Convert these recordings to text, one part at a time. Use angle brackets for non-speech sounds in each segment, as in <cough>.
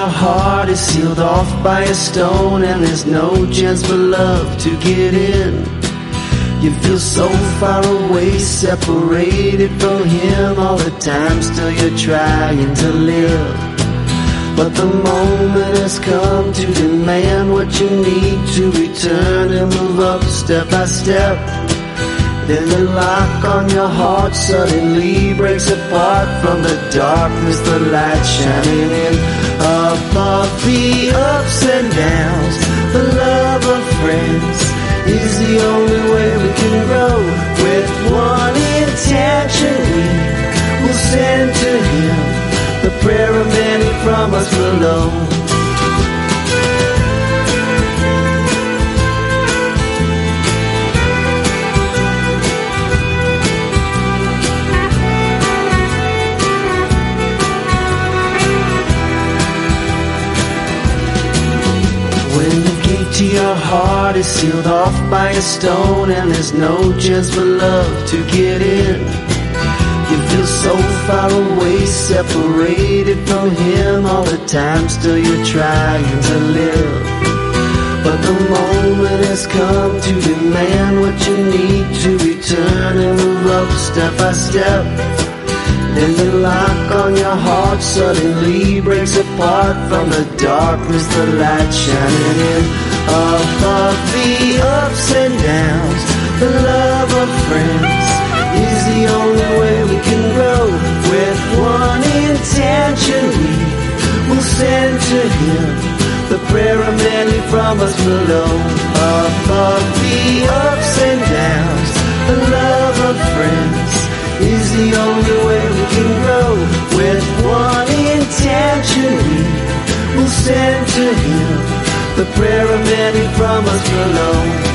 to your heart is sealed off by a stone, and there's no chance for love to get in. You feel so far away, separated from him all the time, still you're trying to live. But the moment has come to demand what you need to return and move up step by step. Then the lock on your heart suddenly breaks apart from the darkness, the light shining in. Above the ups and downs, the love of friends is the only way we can grow. With one intention, we will send to Him the prayer of many from us below. To your heart is sealed off by a stone and there's no chance for love to get in. You feel so far away, separated from him all the time, still you're trying to live. But the moment has come to demand what you need to return and move up step by step. Then the lock on your heart suddenly breaks apart from the darkness, the light shining in. Above the ups and downs, the love of friends is the only way we can grow. With one intention, we will send to Him the prayer of many from us below. Above the ups and downs, the love of friends is the only way we can grow. With one intention, we will send to Him the prayer of many from us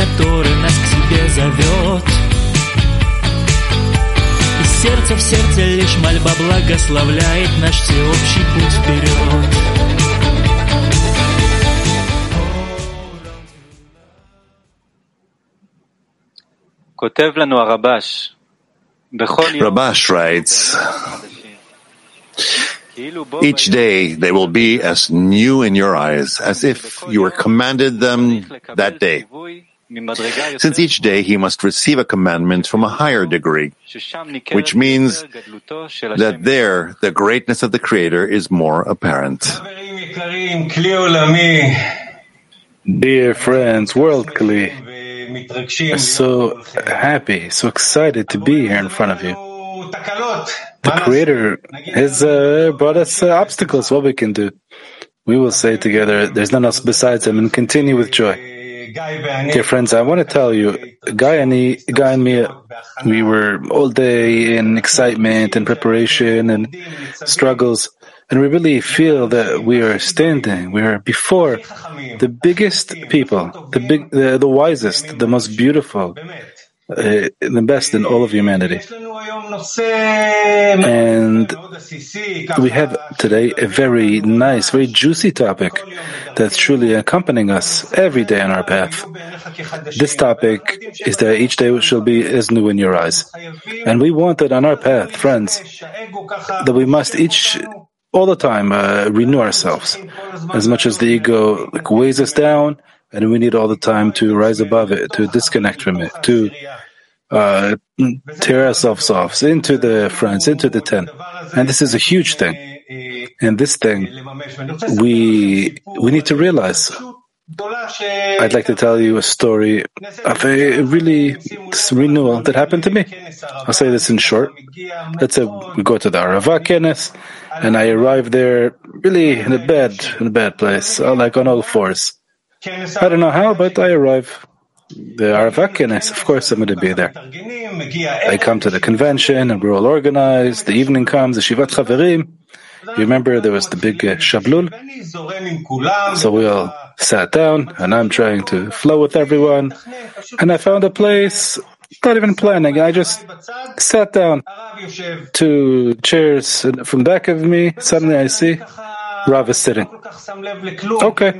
который нас к себе зовет. И сердце в сердце лишь мольба благословляет наш всеобщий путь вперед. Rabash writes, each day they will be as new in your eyes, as if you were commanded them that day. Since each day he must receive a commandment from a higher degree, which means that there the greatness of the Creator is more apparent. Dear friends, worldly, so happy, so excited to be here in front of you. The Creator has uh, brought us uh, obstacles, what we can do. We will say together, there's none else besides Him, and continue with joy. Dear friends, I want to tell you, Guy and, he, Guy and me, we were all day in excitement and preparation and struggles, and we really feel that we are standing, we are before the biggest people, the big, the, the wisest, the most beautiful, uh, the best in all of humanity. And we have today a very nice, very juicy topic that's truly accompanying us every day on our path. This topic is that each day shall be as new in your eyes. And we want it on our path, friends, that we must each all the time uh, renew ourselves as much as the ego like, weighs us down and we need all the time to rise above it, to disconnect from it, to uh, tear ourselves off into the friends, into the tent. And this is a huge thing. And this thing, we we need to realize. I'd like to tell you a story of a really renewal that happened to me. I'll say this in short. Let's say we go to the Arava Kenes, and I arrive there really in a bad, in a bad place, uh, like on all fours. I don't know how, but I arrive. There are Arava Kenes, of course I'm going to be there. I come to the convention and we're all organized. The evening comes, the Shivat Chaverim. You remember there was the big uh, Shablul? So we all sat down and I'm trying to flow with everyone. And I found a place, not even planning. I just sat down to chairs from back of me. Suddenly I see Rav is sitting. Okay.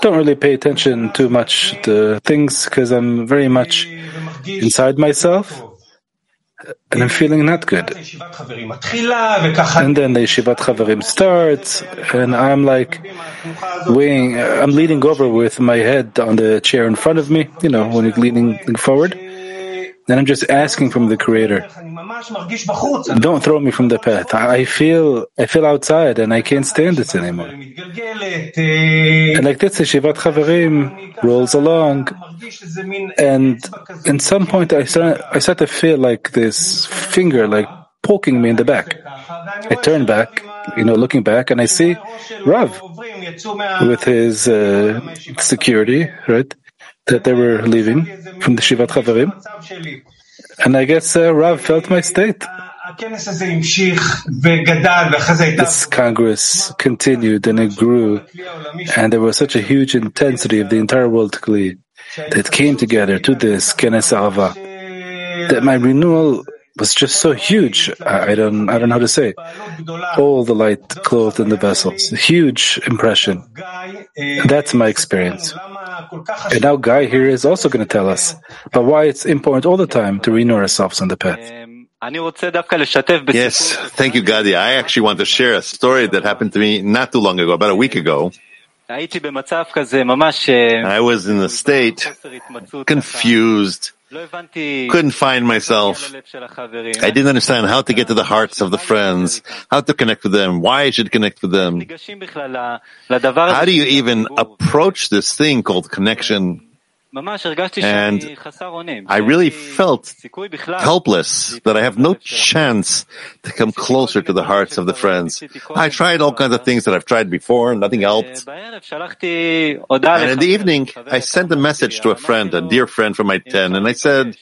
Don't really pay attention too much to things because I'm very much inside myself and I'm feeling not good. And then the Yeshivat Chaverim starts, and I'm like weighing, I'm leaning over with my head on the chair in front of me, you know, when you're leaning forward. And I'm just asking from the Creator. Don't throw me from the path. I feel I feel outside and I can't stand this anymore. And like this, Shivat Chaverim rolls along, and in some point I start I start to feel like this finger like poking me in the back. I turn back, you know, looking back, and I see Rav with his uh, security, right? that they were leaving from the Shivat Chaverim. And I guess uh, Rav felt my state. This Congress continued and it grew, and there was such a huge intensity of the entire world that came together to this Kenes that my renewal was just so huge. I don't, I don't know how to say. All the light clothed in the vessels, huge impression. That's my experience. And now Guy here is also going to tell us about why it's important all the time to renew ourselves on the path. Yes, thank you, Gadi. I actually want to share a story that happened to me not too long ago, about a week ago. I was in a state confused, couldn't find myself. I didn't understand how to get to the hearts of the friends, how to connect with them, why I should connect with them. How do you even approach this thing called connection? And I really felt helpless that I have no chance to come closer to the hearts of the friends. I tried all kinds of things that I've tried before, nothing helped. And in the evening, I sent a message to a friend, a dear friend from my tent, and I said,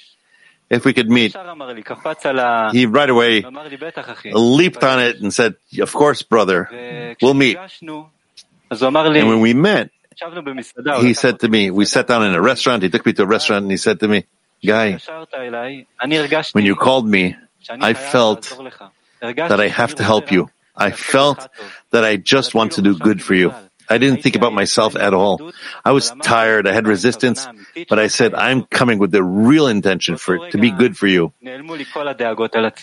if we could meet. He right away leaped on it and said, of course, brother, we'll meet. And when we met, he said to me, we sat down in a restaurant, he took me to a restaurant and he said to me, Guy, when you called me, I felt that I have to help you. I felt that I just want to do good for you. I didn't think about myself at all. I was tired. I had resistance, but I said, I'm coming with the real intention for it to be good for you.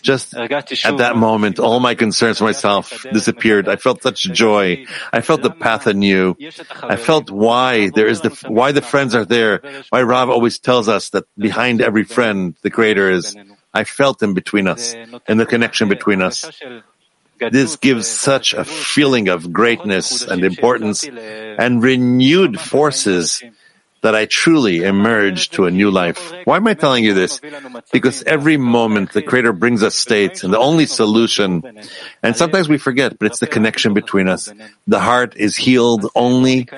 Just at that moment, all my concerns for myself disappeared. I felt such joy. I felt the path anew. I felt why there is the, why the friends are there. Why Rav always tells us that behind every friend, the creator is. I felt him between us and the connection between us. This gives such a feeling of greatness and importance and renewed forces that I truly emerge to a new life. Why am I telling you this? Because every moment the Creator brings us states and the only solution, and sometimes we forget, but it's the connection between us. The heart is healed only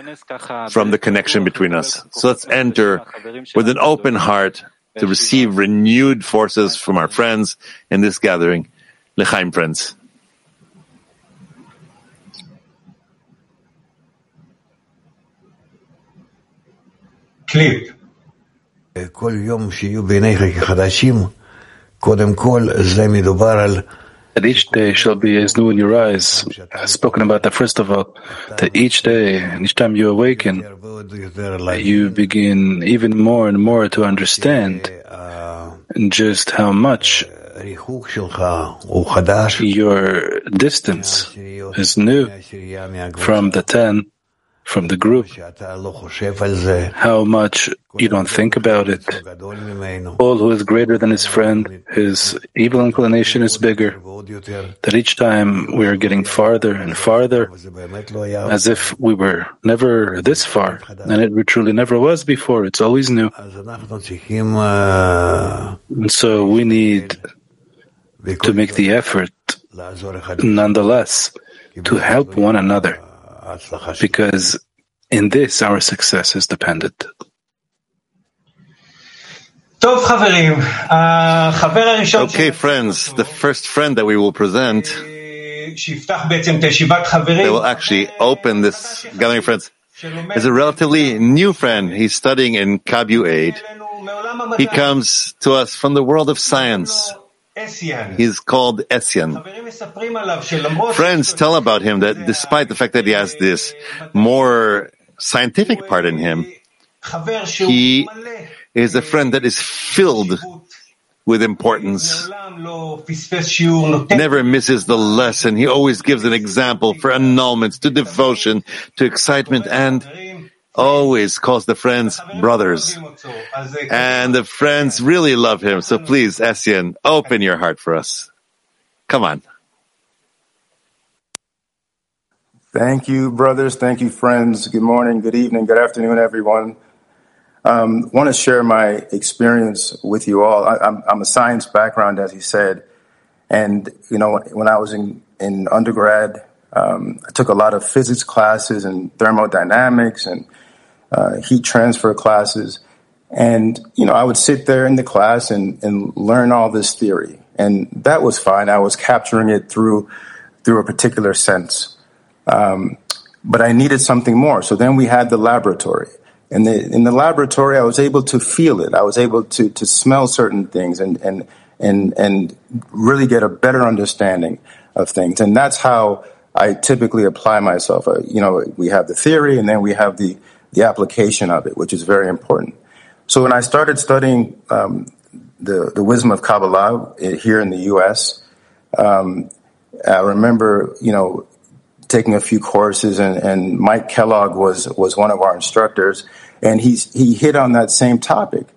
from the connection between us. So let's enter with an open heart to receive renewed forces from our friends in this gathering. L'chaim, friends. קליפ. כל יום שיהיו בעיניך כחדשים, קודם כל זה מדובר על That each day shall be as new in your eyes. I've spoken about that first of all. That each day, and each time you awaken, you begin even more and more to understand just how much your distance is new from the ten, from the group, how much you don't think about it. All who is greater than his friend, his evil inclination is bigger. That each time we are getting farther and farther, as if we were never this far, and it truly never was before. It's always new. And so we need to make the effort, nonetheless, to help one another because in this our success is dependent. Okay, friends, the first friend that we will present that will actually open this gathering of friends is a relatively new friend. He's studying in Kabu Aid. He comes to us from the world of science. He's called Essien. Friends tell about him that despite the fact that he has this more scientific part in him, he is a friend that is filled with importance. Never misses the lesson. He always gives an example for annulments, to devotion, to excitement, and always calls the friends brothers. And the friends really love him. So please, Essien, open your heart for us. Come on. Thank you, brothers. Thank you, friends. Good morning, good evening, good afternoon, everyone. Um, want to share my experience with you all. I, I'm, I'm a science background, as he said, and you know when I was in in undergrad, um, I took a lot of physics classes and thermodynamics and uh, heat transfer classes, and you know I would sit there in the class and and learn all this theory, and that was fine. I was capturing it through through a particular sense. Um, but I needed something more. So then we had the laboratory. And the, in the laboratory, I was able to feel it. I was able to, to smell certain things and, and, and, and really get a better understanding of things. And that's how I typically apply myself. Uh, you know, we have the theory and then we have the, the application of it, which is very important. So when I started studying um, the, the wisdom of Kabbalah uh, here in the U.S., um, I remember, you know, taking a few courses, and, and Mike Kellogg was was one of our instructors, and he's he hit on that same topic,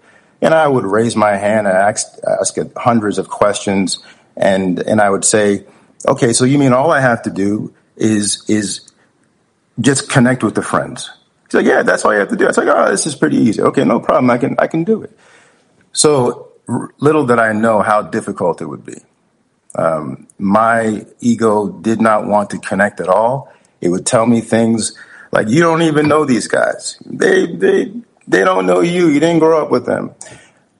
and I would raise my hand and ask ask hundreds of questions, and and I would say, okay, so you mean all I have to do is is just connect with the friends? He's like, yeah, that's all you have to do. I was like, oh, this is pretty easy. Okay, no problem. I can I can do it. So little did I know how difficult it would be. Um, my ego did not want to connect at all. It would tell me things like, "You don't even know these guys. They they they don't know you. You didn't grow up with them."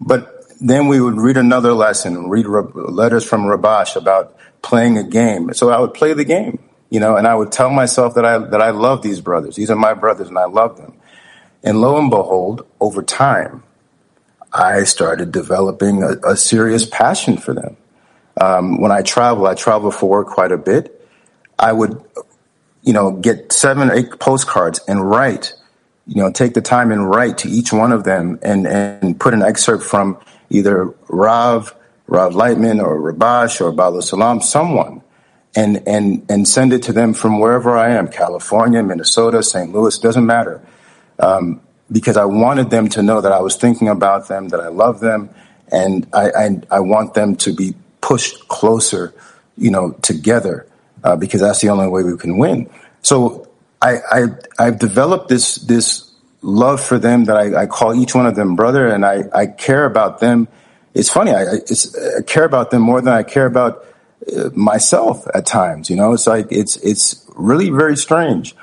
But then we would read another lesson, read letters from Rabash about playing a game. So I would play the game, you know, and I would tell myself that I that I love these brothers. These are my brothers, and I love them. And lo and behold, over time, I started developing a, a serious passion for them. Um, when I travel, I travel for work quite a bit. I would, you know, get seven, eight postcards and write, you know, take the time and write to each one of them and, and put an excerpt from either Rav, Rav Laitman or Rabash or Baal Salam, someone, and, and, and send it to them from wherever I am, California, Minnesota, St. Louis, doesn't matter. Um, because I wanted them to know that I was thinking about them, that I love them, and I, I, I want them to be pushed closer, you know, together uh, because that's the only way we can win. So I, I I've developed this this love for them that I, I call each one of them brother, and I, I care about them. It's funny. I, it's, I care about them more than I care about uh, myself at times. You know, it's like it's it's really very strange.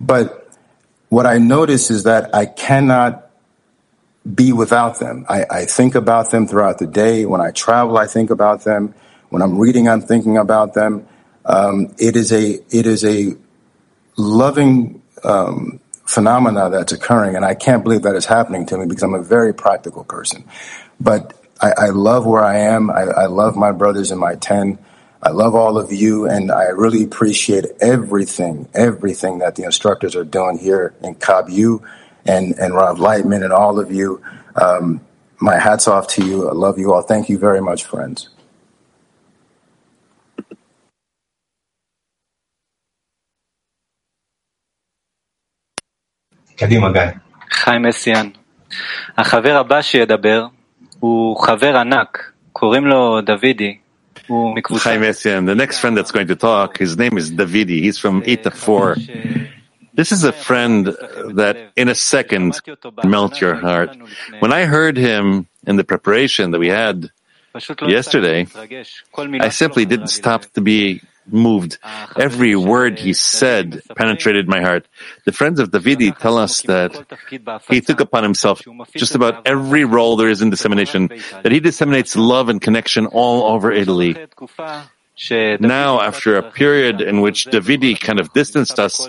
But what I notice is that I cannot be without them. I, I think about them throughout the day. When I travel, I think about them. When I'm reading, I'm thinking about them. Um, it is a it is a loving um, phenomena that's occurring, and I can't believe that is happening to me because I'm a very practical person. But I, I love where I am. I, I love my brothers in my 10. I love all of you, and I really appreciate everything, everything that the instructors are doing here in KabU, and, and Rav Laitman and all of you. Um, my hat's off to you. I love you all. Thank you very much, friends. קדימה, גיא. חיים מסיאן. החבר הבא שידבר הוא חבר ענק, קוראים לו דוידי. הוא מקבוצה... Chaim Essian, the next friend that's going to talk, his name is Davidi. He's from Ita 4. This is a friend that in a second melt your heart. When I heard him in the preparation that we had yesterday, I simply didn't stop to be moved. Every word he said penetrated my heart. The friends of Davidi tell us that he took upon himself just about every role there is in dissemination, that he disseminates love and connection all over Italy. Now, after a period in which Davidi kind of distanced us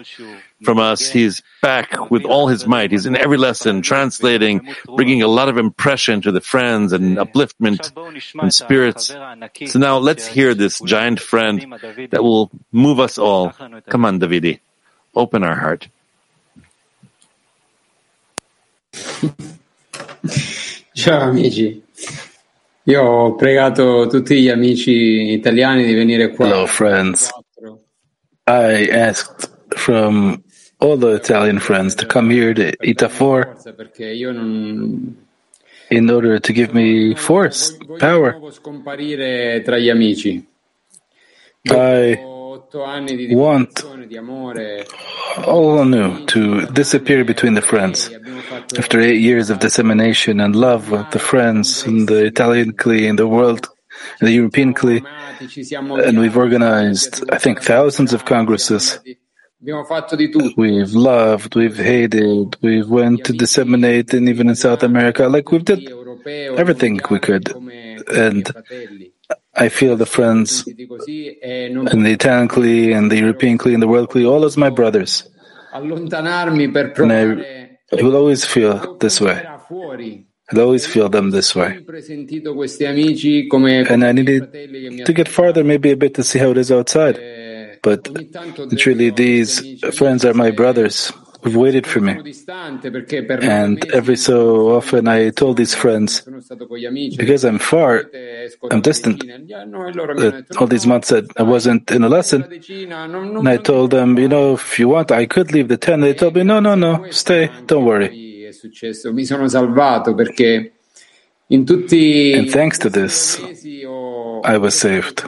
from us, he's back with all his might. He's in every lesson, translating, bringing a lot of impression to the friends and upliftment and spirits. So now let's hear this giant friend that will move us all. Come on, Davidi. Open our heart. <laughs> Ciao amici, io ho pregato tutti gli amici italiani di venire qua. Hello, friends. I asked from all the Italian friends to come here to Ita 4 Perché io non in order to give me force, power. voglio scomparire tra gli amici. I Otto anni di want discussione, di amore, all new to disappear between the friends. After eight years of dissemination and love with the friends in the Italian Kli, in the world, the European Kli, and we've organized, I think, thousands of congresses. We've loved, we've hated, we've went to disseminate, and even in South America, like we've did everything we could. And I feel the friends in the Italian Kli and the European Kli and the world Kli, all as my brothers. And I, I will always feel this way. I'll always feel them this way. And I needed to get farther, maybe a bit, to see how it is outside. But truly, these friends are my brothers waited for me. And every so often I told these friends, because I'm far, I'm distant, all these months that I wasn't in a lesson, and I told them, you know, if you want, I could leave the tent. They told me, no, no, no, stay, don't worry. And thanks to this, I was saved.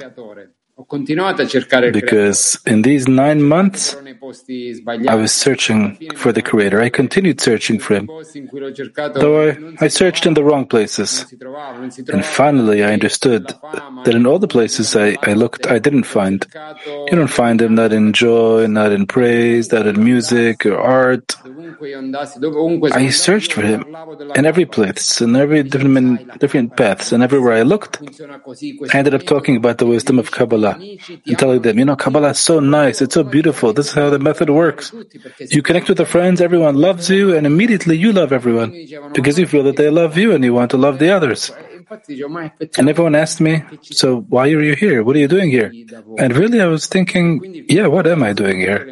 Because in these nine months, creatore nei posti I was searching for the Creator. I continued searching for Him, posti in cui l'ho cercato though I, I searched in the wrong places. si trovava, non si And finally, I understood that in all the places I, I looked, I didn't find. You don't find Him not in joy, not in praise, not in music or art. Dovunque io andassi, dove- ovunque I searched for Him in every place, in every different, different paths, and everywhere I looked, I ended up talking about the wisdom of Kabbalah and telling them, you know, Kabbalah is so nice, it's so beautiful. This is how the method works. You connect with the friends, everyone loves you, and immediately you love everyone because you feel that they love you and you want to love the others. And everyone asked me, so why are you here? What are you doing here? And really I was thinking, yeah, what am I doing here?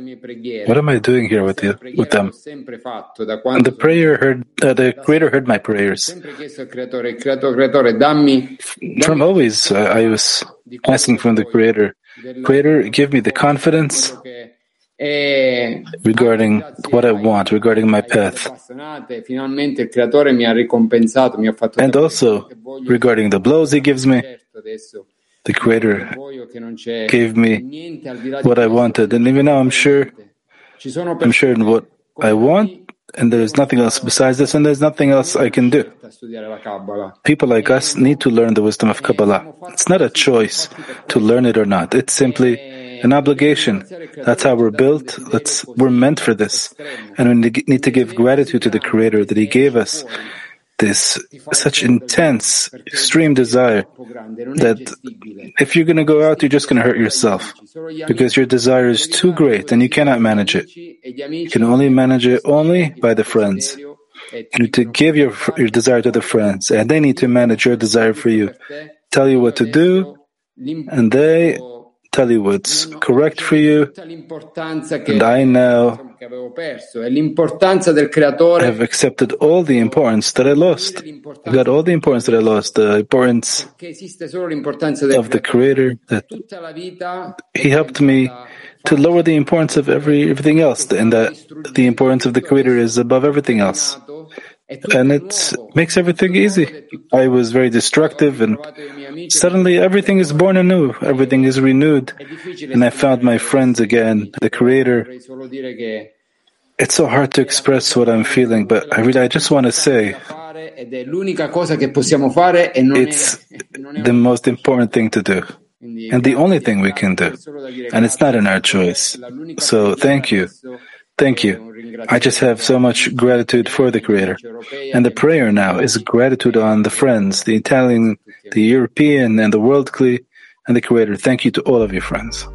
What am I doing here with you, with them? And the prayer heard, uh, the creator heard my prayers. From always, uh, I was asking from the creator, creator, give me the confidence regarding what I want, regarding my path. appassionate, finalmente il creatore mi ha ricompensato, mi ha fatto And also regarding the blows he gives me. the Creator gave me what I wanted, and even now I'm sure I'm sure in what I want, and there's nothing else besides this, and there's nothing else I can do. People like us need to learn the wisdom of Kabbalah. It's not a choice to learn it or not. It's simply an obligation. That's how we're built. Let's, we're meant for this. And we need to give gratitude to the Creator that He gave us this such intense, extreme desire that if you're going to go out, you're just going to hurt yourself because your desire is too great and you cannot manage it. You can only manage it only by the friends. You need to give your, your desire to the friends and they need to manage your desire for you, tell you what to do, and they tell you what's correct for you. And I now have accepted all the importance that I lost. I got all the importance that I lost, the importance of the Creator, that He helped me to lower the importance of every everything else, and that the importance of the Creator is above everything else and it makes everything easy. I was very destructive, and suddenly everything is born anew, everything is renewed, and I found my friends again, the Creator. It's so hard to express what I'm feeling, but I really, I just want to say, it's <laughs> the most important thing to do. And the only thing we can do. And it's not in our choice. So thank you. Thank you. I just have so much gratitude for the Creator. And the prayer now is gratitude on the friends, the Italian, the European, and the worldly, and the Creator. Thank you to all of your friends.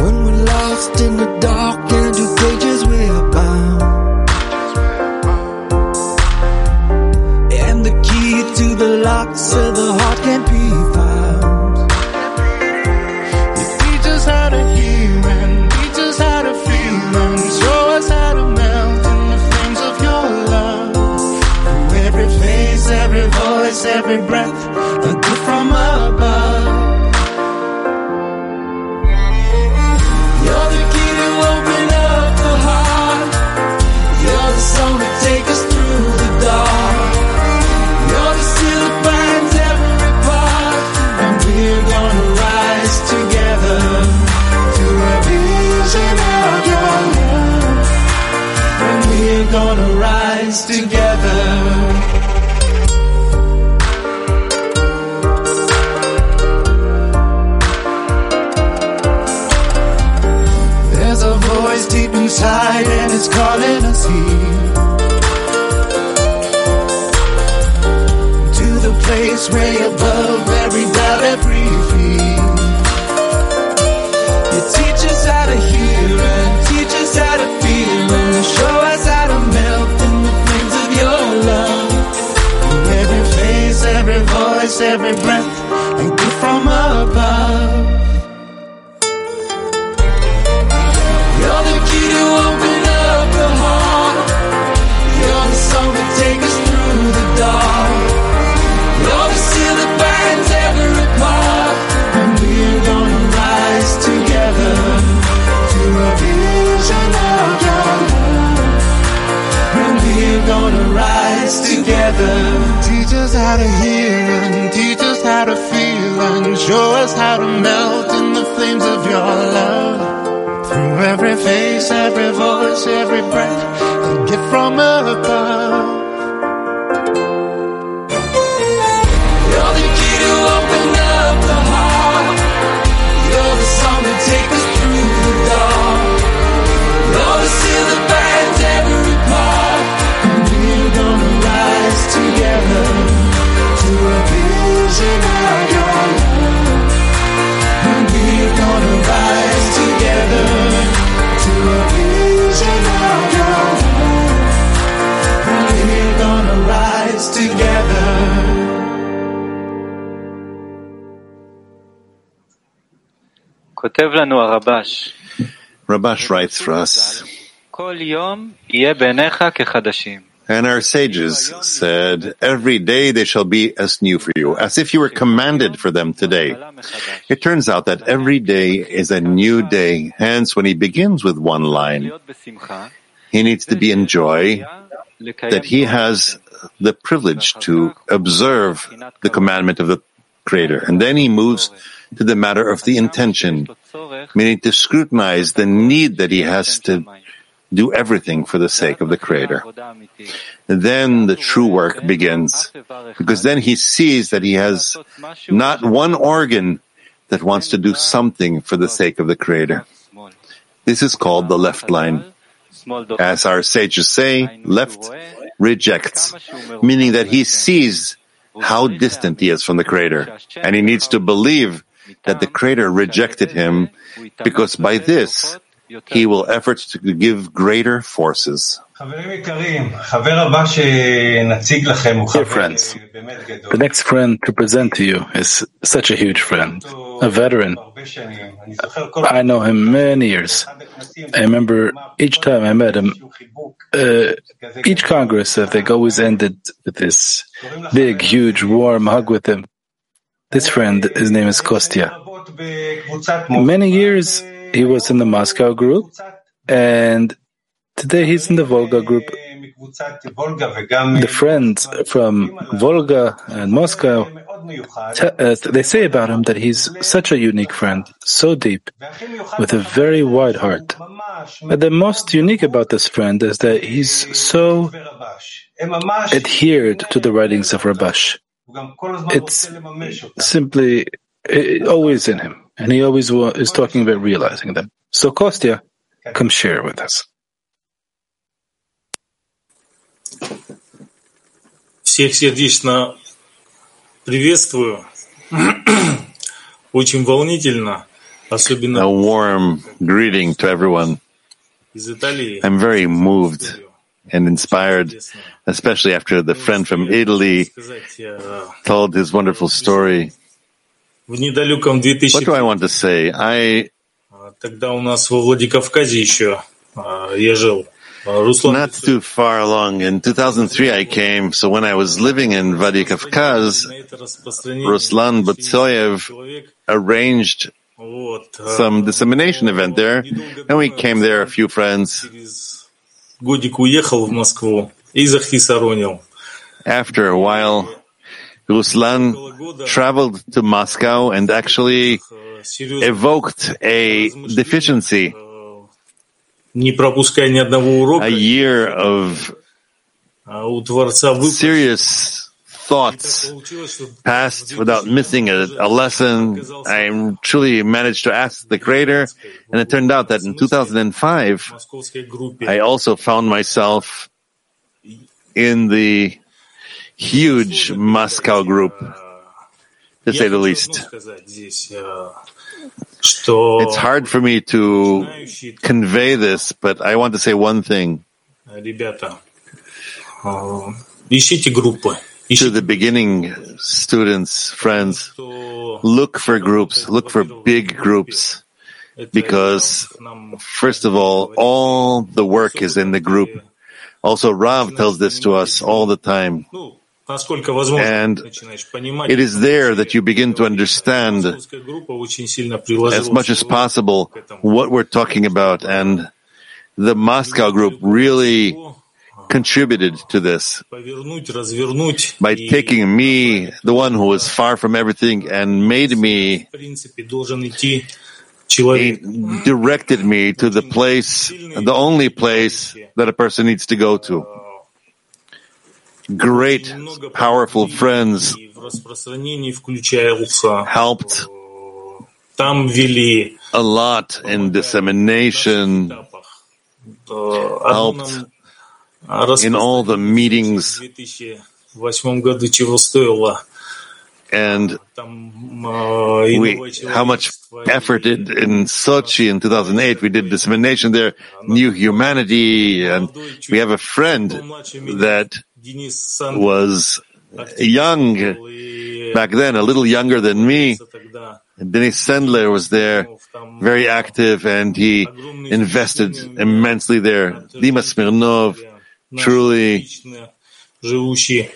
When we're lost in the dark and two pages we're bound. And the key to the lock so the every breath, place way above every doubt, every fear. You teach us how to hear and teach us how to feel and show us how to melt in the flames of your love. Through every face, every voice, every breath, a gift from above. Together. Teach us how to hear and teach us how to feel and show us how to melt in the flames of your love. Through every face, every voice, every breath, a gift from above. Rabash writes for us. And our sages said, every day they shall be as new for you, as if you were commanded for them today. It turns out that every day is a new day. Hence, when he begins with one line, he needs to be in joy that he has the privilege to observe the commandment of the Creator. And then he moves to the matter of the intention, meaning to scrutinize the need that he has to do everything for the sake of the Creator. Then the true work begins, because then he sees that he has not one organ that wants to do something for the sake of the Creator. This is called the left line. As our sages say, left rejects, meaning that he sees how distant he is from the Creator, and he needs to believe that the Creator rejected him because by this he will effort to give greater forces. Dear friends, the next friend to present to you is such a huge friend, a veteran. I know him many years. I remember each time I met him, uh, each Congress, I think, always ended with this big, huge, warm hug with him. This friend, his name is Kostya. Many years he was in the Moscow group, and today he's in the Volga group. The friends from Volga and Moscow, uh, they say about him that he's such a unique friend, so deep, with a very wide heart. But the most unique about this friend is that he's so adhered to the writings of Rabash. It's simply it, always in him, and he always is talking about realizing them. So, Kostya, come share with us. Всех сердечно приветствую. <clears throat> Очень волнительно, особенно A warm greeting to everyone. из Италии. I'm very moved and inspired, especially after the friend from Italy told his wonderful story. What do I want to say? I not too far along. In 2003, I came. So when I was living in Vladikavkaz, Ruslan Butsoyev arranged some dissemination event there, and we came there, a few friends. Годик уехал в Москву и захисаронил. After a while, Ruslan traveled to Moscow and actually evoked a deficiency, Не пропуская ни одного урока, a year of а serious thoughts passed without missing a, a lesson. I truly managed to ask the Creator, and it turned out that in 2005, в московской группе I also found myself in the huge Moscow group, to say Я the хочу least. одно сказать здесь, а, что It's hard for me to convey this, but I want to say one thing. ребята, а, ищите группы, to the beginning students, friends, look for groups, look for big groups, because first of all, all the work is in the group. Also, Rav tells this to us all the time. And it is there that you begin to understand as much as possible what we're talking about. And the Moscow group really contributed to this by taking me, the one who was far from everything, and made me, directed me to the place, the only place that a person needs to go to. Great, powerful friends helped a lot in dissemination, helped in all the meetings. And we, how much effort did in Sochi in 2008, we did dissemination there, new humanity, and we have a friend that was young back then, a little younger than me. Denis Sendler was there, very active, and he invested immensely there. Dima Smirnov, truly, лично живущий.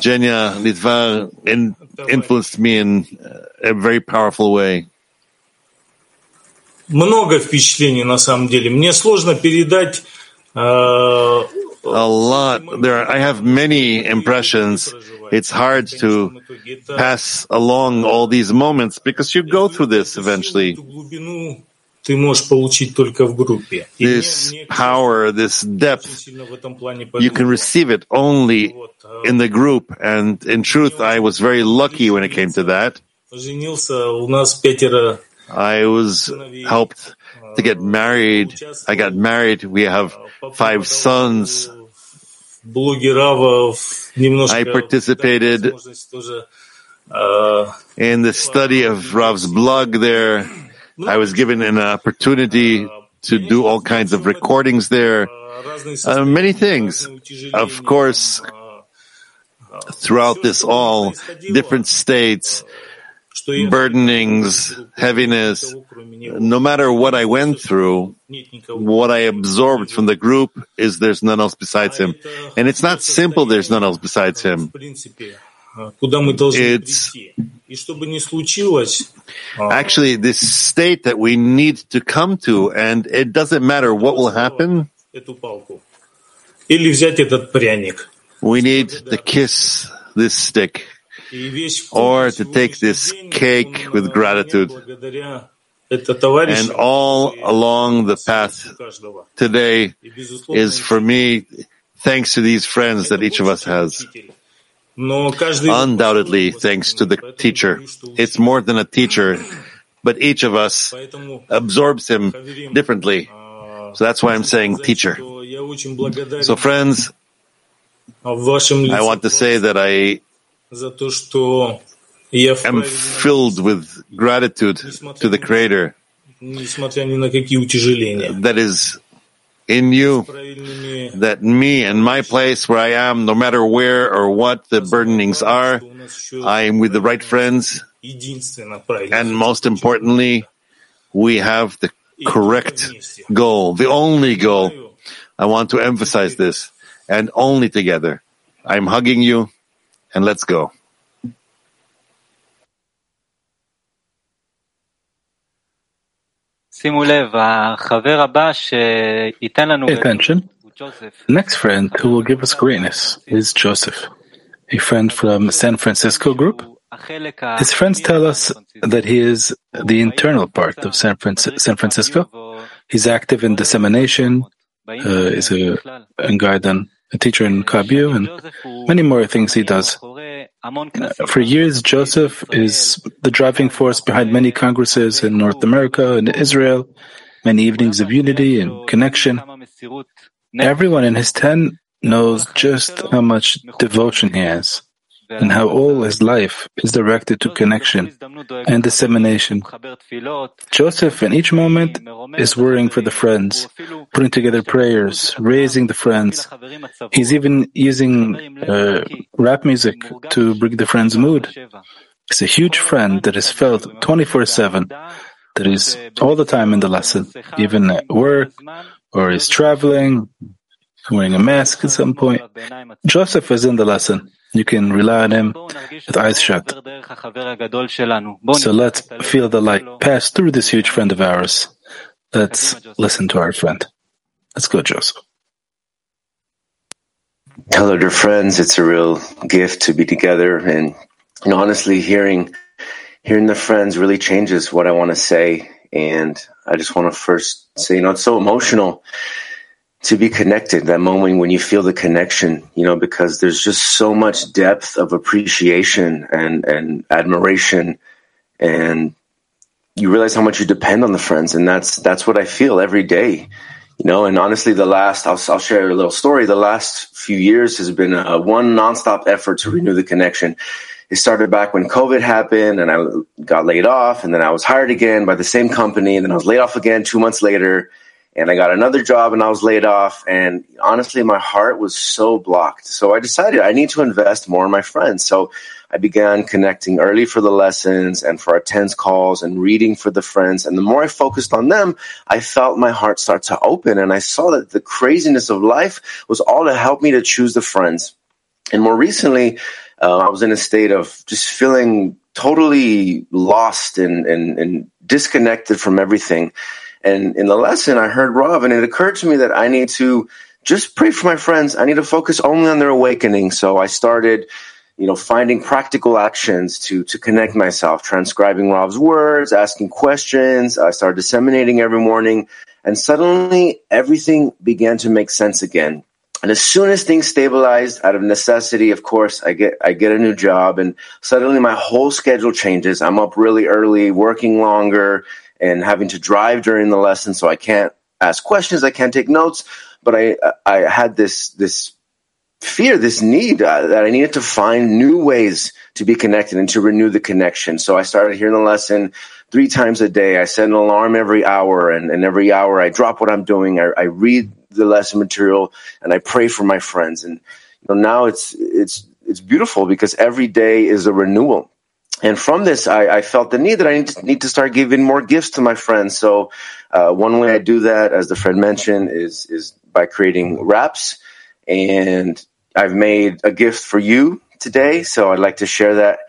Genya Litvar in, influenced me in a very powerful way. Много впечатлений на самом деле. Мне сложно передать э, A a lot. There, are, I have many impressions. It's hard to pass along all these moments because you go through this eventually. This power, this depth, you can receive it only in the group. And in truth, I was very lucky when it came to that. I was helped to get married. I got married. We have five sons. I participated in the study of Rav's blog there. I was given an opportunity to do all kinds of recordings there. Uh, many things. Of course, throughout this all, different states, burdenings, heaviness, no matter what I went through, what I absorbed from the group is there's none else besides him. And it's not simple, there's none else besides him. It's actually this state that we need to come to, and it doesn't matter what will happen. We need to kiss this stick. Or to take this cake with gratitude. And all along the path today is for me, thanks to these friends that each of us has. <laughs> Undoubtedly, thanks to the teacher. It's more than a teacher, but each of us absorbs him differently. So that's why I'm saying teacher. So friends, I want to say that I am filled with gratitude to the Creator that is in you, that me and my place where I am, no matter where or what the burdenings are, I am with the right friends. And most importantly, we have the correct goal, the only goal. I want to emphasize this and only together. I'm hugging you and let's go. Attention. Next friend who will give us greatness is Joseph, a friend from San Francisco group. His friends tell us that he is the internal part of San, Francisco. He's active in dissemination, uh, is a, a guide on a teacher in KabU, and many more things he does. Uh, for years, Joseph is the driving force behind many congresses in North America and Israel, many evenings of unity and connection. Everyone in his tent knows just how much devotion he has and how all his life is directed to connection and dissemination. Joseph, in each moment, is worrying for the friends, putting together prayers, raising the friends. He's even using uh, rap music to bring the friends' mood. He's a huge friend that is felt 24-7, that is all the time in the lesson, even at work, or is traveling, wearing a mask at some point. Joseph is in the lesson. You can rely on him with eyes shut. So let's feel the light pass through this huge friend of ours. Let's listen to our friend. Let's go, Joseph. Hello, dear friends. It's a real gift to be together, and, and honestly, hearing hearing the friends really changes what I want to say. And I just want to first say, you know, it's so emotional to be connected, that moment when you feel the connection, you know, because there's just so much depth of appreciation and, and admiration and you realize how much you depend on the friends. And that's, that's what I feel every day, you know, and honestly, the last, I'll, I'll share a little story. The last few years has been a one nonstop effort to renew the connection. It started back when COVID happened and I got laid off and then I was hired again by the same company and then I was laid off again two months later and I got another job and I was laid off. And honestly, my heart was so blocked. So I decided I need to invest more in my friends. So I began connecting early for the lessons and for our tens calls and reading for the friends. And the more I focused on them, I felt my heart start to open and I saw that the craziness of life was all to help me to choose the friends. And more recently, uh, I was in a state of just feeling totally lost and, and, and disconnected from everything. And in the lesson, I heard Rav, and it occurred to me that I need to just pray for my friends. I need to focus only on their awakening. So I started, you know, finding practical actions to, to connect myself, transcribing Rav's words, asking questions. I started disseminating every morning and suddenly everything began to make sense again. And as soon as things stabilized out of necessity, of course, I get, I get a new job and suddenly my whole schedule changes. I'm up really early, working longer and having to drive during the lesson. So I can't ask questions. I can't take notes, but I, I had this, this fear, this need uh, that I needed to find new ways to be connected and to renew the connection. So I started hearing the lesson three times a day. I set an alarm every hour and, and every hour I drop what I'm doing. I, I read the lesson material and I pray for my friends. And you know, now it's it's it's beautiful because every day is a renewal. And from this, I, I felt the need that I need to, need to, start giving more gifts to my friends. So, uh, one way I do that, as the friend mentioned, is is by creating raps. And I've made a gift for you today, so I'd like to share that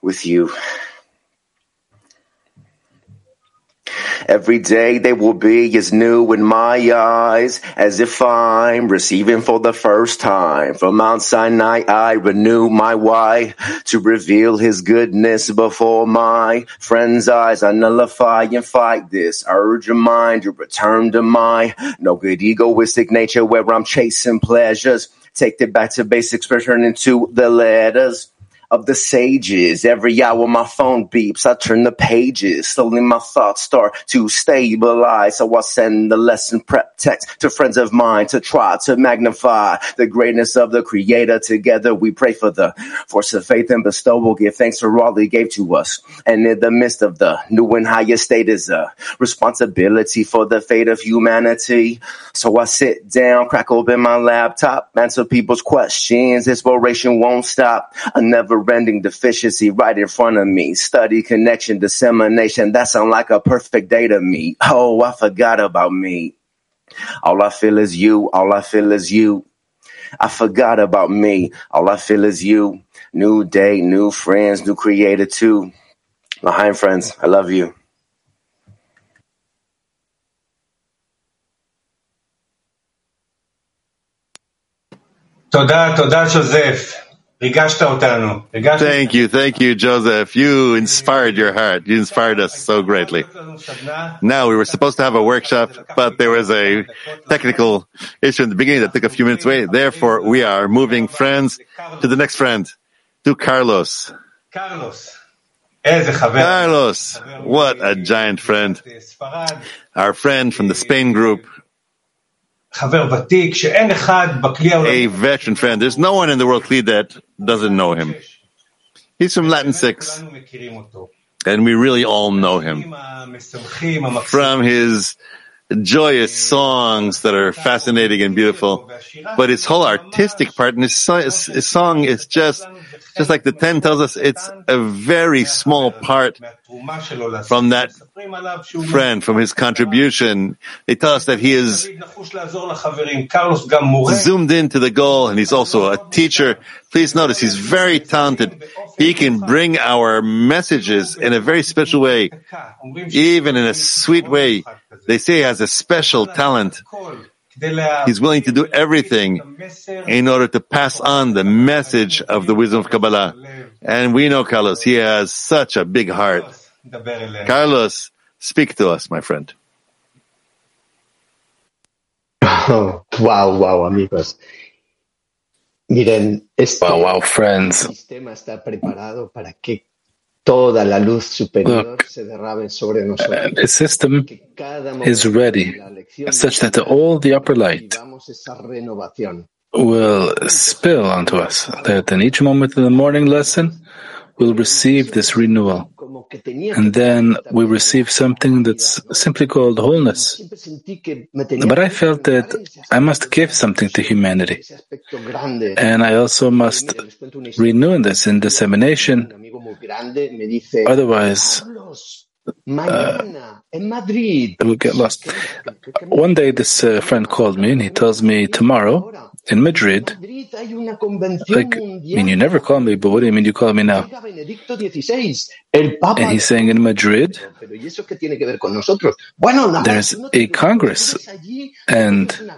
with you. Every day they will be as new in my eyes as if I'm receiving for the first time. From Mount Sinai I renew my why to reveal his goodness before my friends' eyes. I nullify and fight this urge of mind to return to my no good egoistic nature where I'm chasing pleasures. Take it back to basics, returning to the letters of the sages. Every hour my phone beeps, I turn the pages. Slowly my thoughts start to stabilize. So I send the lesson prep text to friends of mine to try to magnify the greatness of the creator. Together we pray for the force of faith and bestow. We'll give thanks for all he gave to us. And in the midst of the new and higher state is a responsibility for the fate of humanity. So I sit down, crack open my laptop, answer people's questions. Inspiration won't stop. I never ending deficiency right in front of me. Study, connection, dissemination. That sound like a perfect day to me. Oh, I forgot about me. All I feel is you. All I feel is you. I forgot about me. All I feel is you. New day, new friends, new creator too. My friends, I love you. תודה, תודה, שוזף. Thank you, thank you, Joseph. You inspired your heart. You inspired us so greatly. Now, we were supposed to have a workshop, but there was a technical issue in the beginning that took a few minutes away. Therefore, we are moving friends to the next friend, to Carlos. Carlos. Carlos, what a giant friend. Our friend from the Spain group, a veteran friend. There's no one in the world that doesn't know him. He's from Latin 6. And we really all know him. From his joyous songs that are fascinating and beautiful. But his whole artistic part and his, his song is just just like the 10 tells us, it's a very small part from that friend, from his contribution. They tell us that he is zoomed into the goal and he's also a teacher. Please notice he's very talented. He can bring our messages in a very special way, even in a sweet way. They say he has a special talent. He's willing to do everything in order to pass on the message of the wisdom of Kabbalah. And we know Carlos, he has such a big heart. Carlos, speak to us, my friend. Oh, <laughs> wow, wow, amigos. Miren, este wow, wow, friends. sistema está preparado para que toda la luz superior Look, se derrame sobre nosotros. Uh, the system is ready such that all the upper light will spill onto us, that in each moment of the morning lesson, we'll receive this renewal. And then we receive something that's simply called wholeness. But I felt that I must give something to humanity. And I also must renew this in dissemination. Otherwise, uh, we'll get lost. One day, this uh, friend called me and he tells me tomorrow in Madrid, like, I mean, you never call me, but what do you mean you call me now? And he's saying in Madrid, there's a Congress, and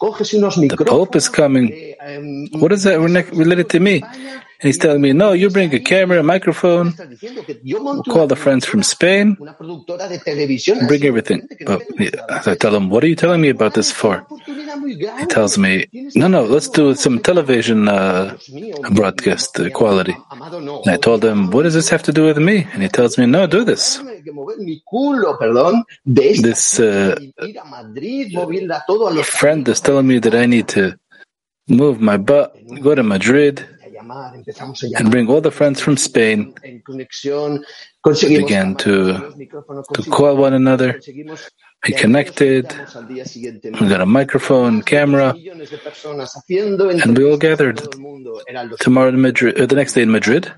the Pope is coming. What is that related to me? And he's telling me, no, you bring a camera, a microphone, we'll call the friends from Spain, bring everything. But I tell him, what are you telling me about this for? He tells me, no, no, let's do some television uh, broadcast quality. And I told him, what does this have to do with me? And he tells me, no, do this. This uh, friend is telling me that I need to move my butt, go to Madrid, and bring all the friends from Spain. We began to, to call one another, be connected. We got a microphone, camera, and we all gathered tomorrow in Madrid, uh, the next day in Madrid.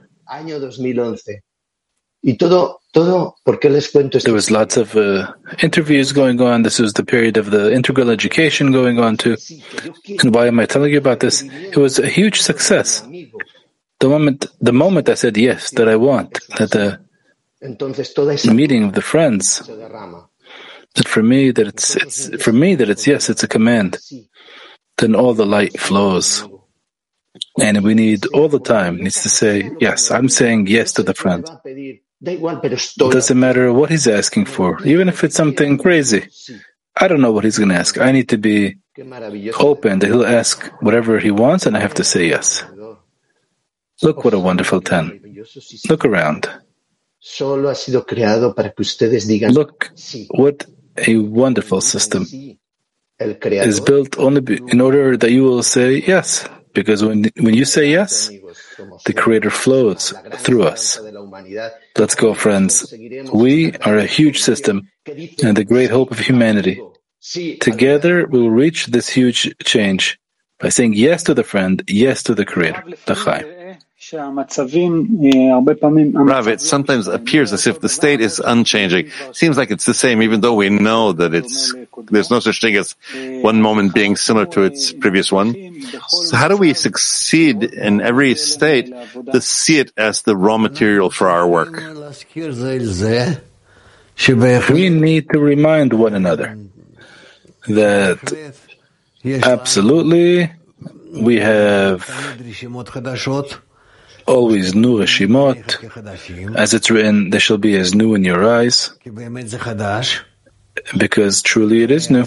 There was lots of uh, interviews going on. This was the period of the integral education going on too. And why am I telling you about this? It was a huge success. The moment, the moment I said yes, that I want, that the meeting of the friends, that for me that it's, it's for me that it's yes, it's a command. Then all the light flows. And we need all the time needs to say, yes, I'm saying yes to the friend. It doesn't matter what he's asking for, even if it's something crazy. I don't know what he's going to ask. I need to be open that he'll ask whatever he wants, and I have to say yes. Look what a wonderful ten. Look around. Look what a wonderful system is built only in order that you will say yes. Because when, when you say yes, the Creator flows through us. Let's go, friends. We are a huge system and the great hope of humanity. Together, we will reach this huge change by saying yes to the friend, yes to the Creator. L'chaim. Rav, it sometimes appears as if the state is unchanging. Seems like it's the same, even though we know that it's there's no such thing as one moment being similar to its previous one. So how do we succeed in every state to see it as the raw material for our work? We need to remind one another that absolutely we have always new Reshimot. As it's written, they shall be as new in your eyes. Because truly it is new.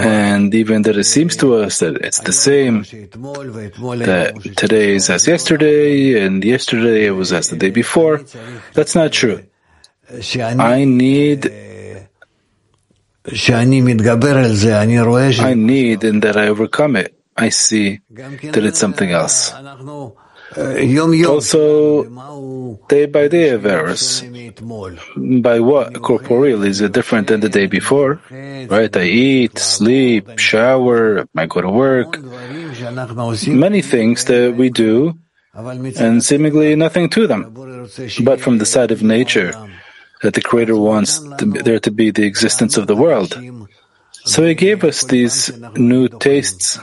And even that it seems to us that it's the same, that today is as yesterday, and yesterday it was as the day before, that's not true. I need I need in that I overcome it. I see that it's something else. Uh, also, day by day errors. By what? Corporeal is it different than the day before? Right? I eat, sleep, shower, I go to work. Many things that we do, and seemingly nothing to them. But from the side of nature, that the Creator wants there to be the existence of the world. So He gave us these new tastes.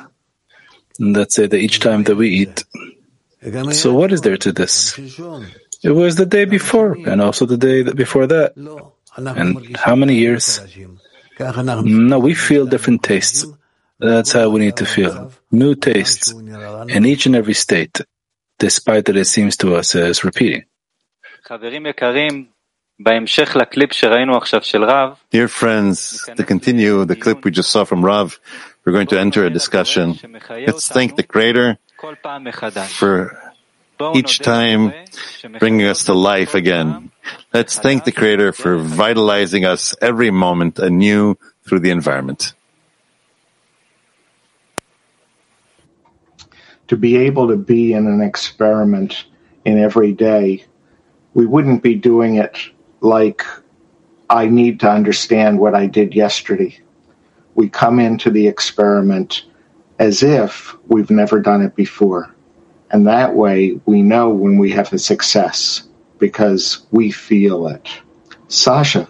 And let's say that each time that we eat, so what is there to this? It was the day before, and also the day before that. And how many years? No, we feel different tastes. That's how we need to feel. New tastes in each and every state, despite that it seems to us as repeating. Dear friends, to continue the clip we just saw from Rav, we're going to enter a discussion. Let's thank the Creator for each time bringing us to life again. Let's thank the Creator for vitalizing us every moment anew through the environment. To be able to be in an experiment in every day, we wouldn't be doing it like I need to understand what I did yesterday. We come into the experiment as if we've never done it before. And that way we know when we have a success because we feel it. Sasha.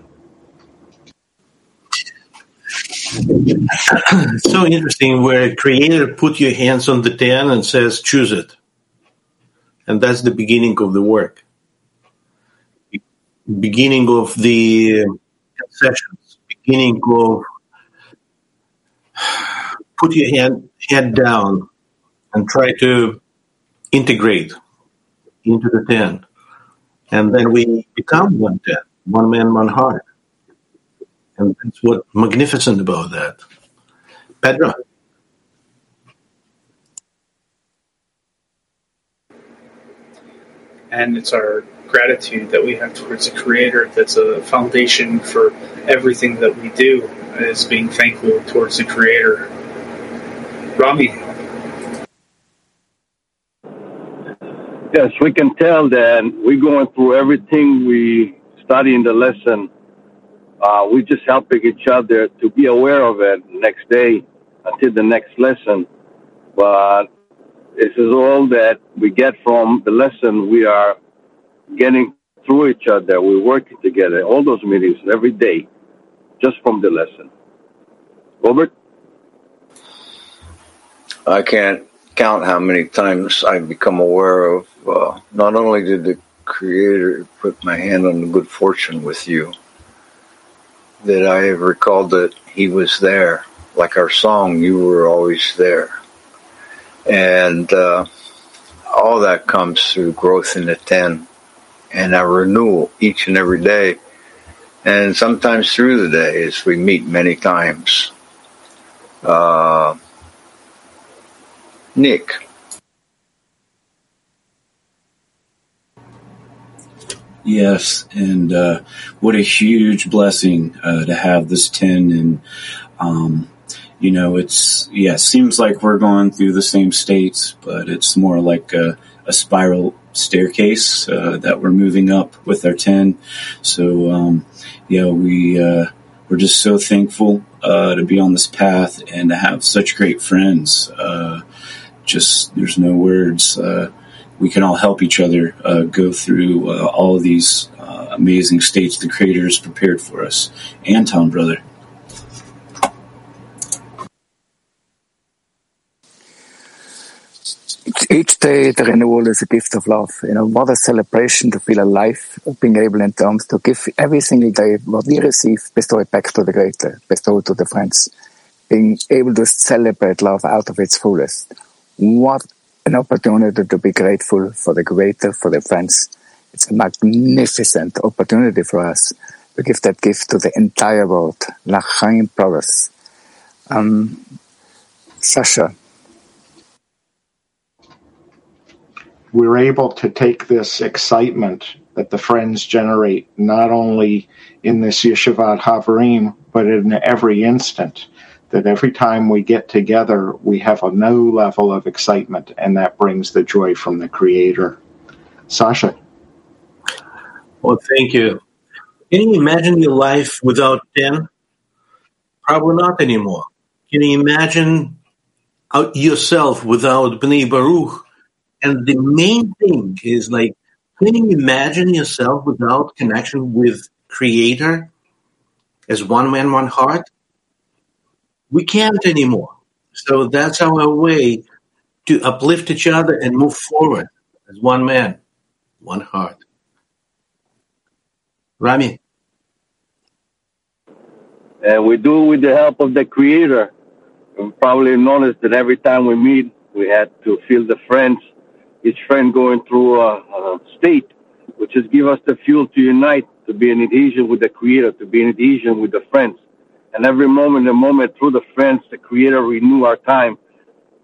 <clears throat> so interesting where creator put your hands on the 10 and says choose it and that's the beginning of the work beginning of the sessions beginning of put your hand head down and try to integrate into the 10 and then we become one 10 one man one heart and that's what magnificent about that. Pedro. And it's our gratitude that we have towards the Creator that's a foundation for everything that we do, is being thankful towards the Creator. Rami. Yes, we can tell that we're going through everything we study in the lesson uh, we just helping each other to be aware of it next day until the next lesson. But this is all that we get from the lesson. We are getting through each other. We're working together. All those meetings every day, just from the lesson. Robert? I can't count how many times I've become aware of. Uh, not only did the Creator put my hand on the good fortune with you, that I have recalled that he was there. Like our song, you were always there. And uh, all that comes through growth in the 10 and our renewal each and every day. And sometimes through the day as we meet many times. Uh, Nick. Yes, and uh, what a huge blessing uh, to have this ten, and um, you know, it's yeah, seems like we're going through the same states, but it's more like a, a spiral staircase uh, that we're moving up with our ten. So um, yeah, we uh, we're just so thankful uh, to be on this path and to have such great friends. Uh, just there's no words we can all help each other uh, go through uh, all of these uh, amazing states the Creator has prepared for us. Anton, brother. Each day, the renewal is a gift of love. You know, what a celebration to feel alive, being able in terms to give every single day what we receive, bestow it back to the Creator, bestow it to the friends. Being able to celebrate love out of its fullest. What an opportunity to be grateful for the Creator, for the friends. It's a magnificent opportunity for us to give that gift to the entire world. L'chaim brothers. Um, Sasha. We're able to take this excitement that the friends generate not only in this Yeshivat Chaverim, but in every instant that every time we get together, we have a new level of excitement, and that brings the joy from the Creator. Sasha. Well, thank you. Can you imagine your life without 10? Probably not anymore. Can you imagine yourself without Bnei Baruch? And the main thing is like, can you imagine yourself without connection with Creator as one man, one heart? We can't anymore. So that's our way to uplift each other and move forward as one man, one heart. Rami. And we do it with the help of the Creator. You probably noticed that every time we meet, we had to feel the friends, each friend going through a, a state, which just give us the fuel to unite, to be in adhesion with the Creator, to be in adhesion with the friends and every moment and moment through the friends, the Creator renew our time.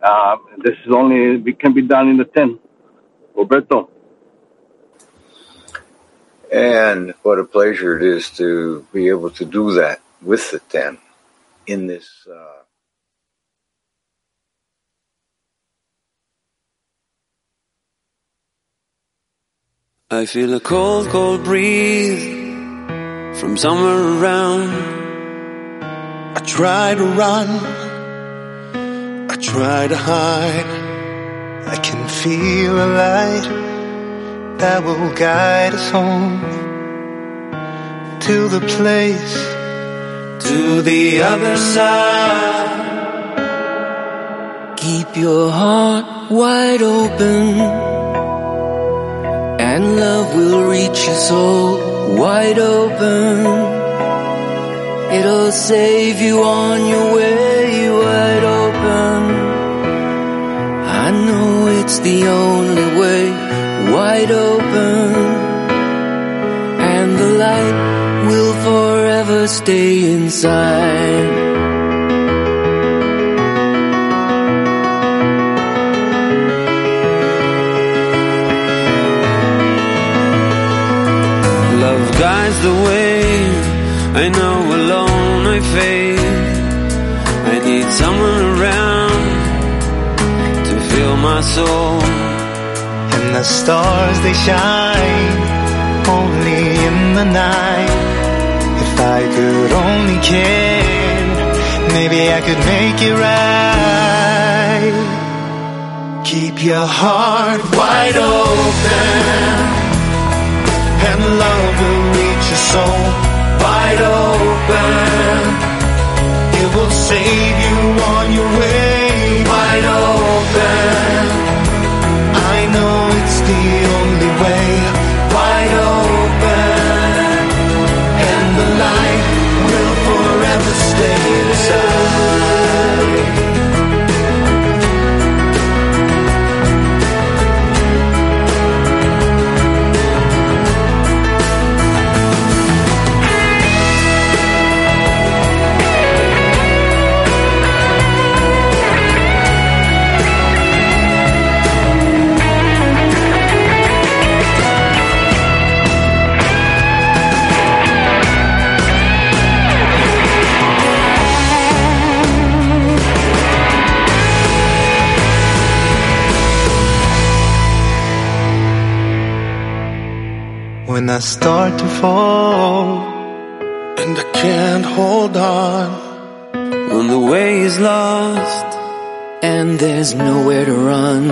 Uh, this is only it can be done in the ten. Roberto. And what a pleasure it is to be able to do that with the ten in this. Uh, I feel a cold, cold breeze from somewhere around I try to run, I try to hide. I can feel a light that will guide us home to the place to the other side. Keep your heart wide open, and love will reach your soul wide open. It'll save you on your way wide open. I know it's the only way wide open. And the light will forever stay inside. Love guides the way. I know fade. I need someone around to fill my soul. And the stars they shine only in the night. If I could only care, maybe I could make it right. Keep your heart wide open, and love will reach your soul wide open. Will save you on your way I start to fall and I can't hold on. When the way is lost and there's nowhere to run.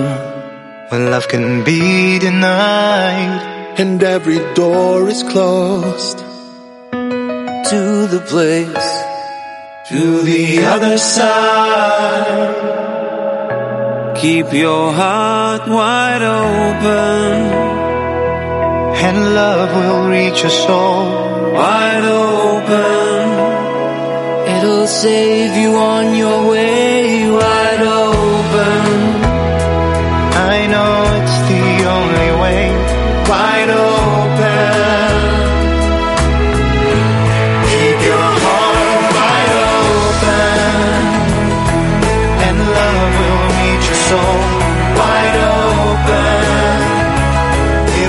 When love can be denied and every door is closed. To the place, To the other side. keep your heart wide open. And love will reach your soul wide open. It'll save you on your way wide open. I know it's the only way wide open.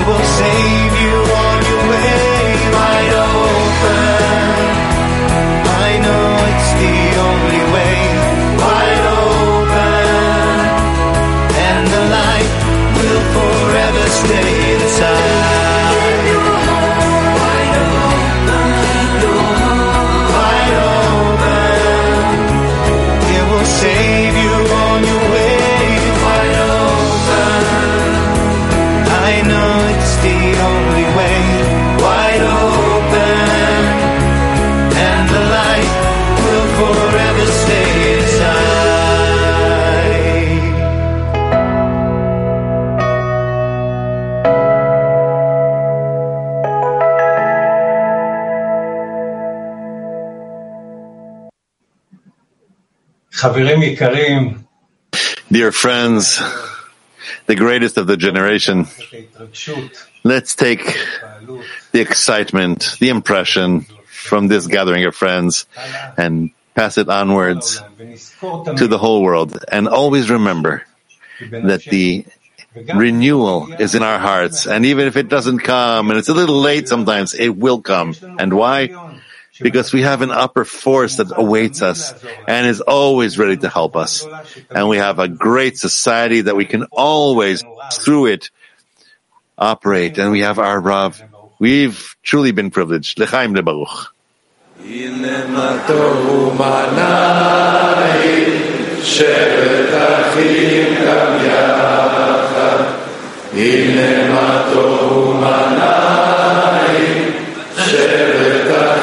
Will save you Dear friends, the greatest of the generation, let's take the excitement, the impression from this gathering of friends and pass it onwards to the whole world. And always remember that the renewal is in our hearts. And even if it doesn't come, and it's a little late sometimes, it will come. And why? Because we have an upper force that awaits us and is always ready to help us. And we have a great society that we can always, through it, operate. And we have our Rav. We've truly been privileged. L'chaim lebaruch. שבט אחים גם יחד, הנה מה טוב ומנעים, שבט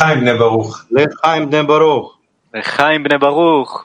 לחיים בני ברוך. לחיים בני ברוך. לחיים בני ברוך.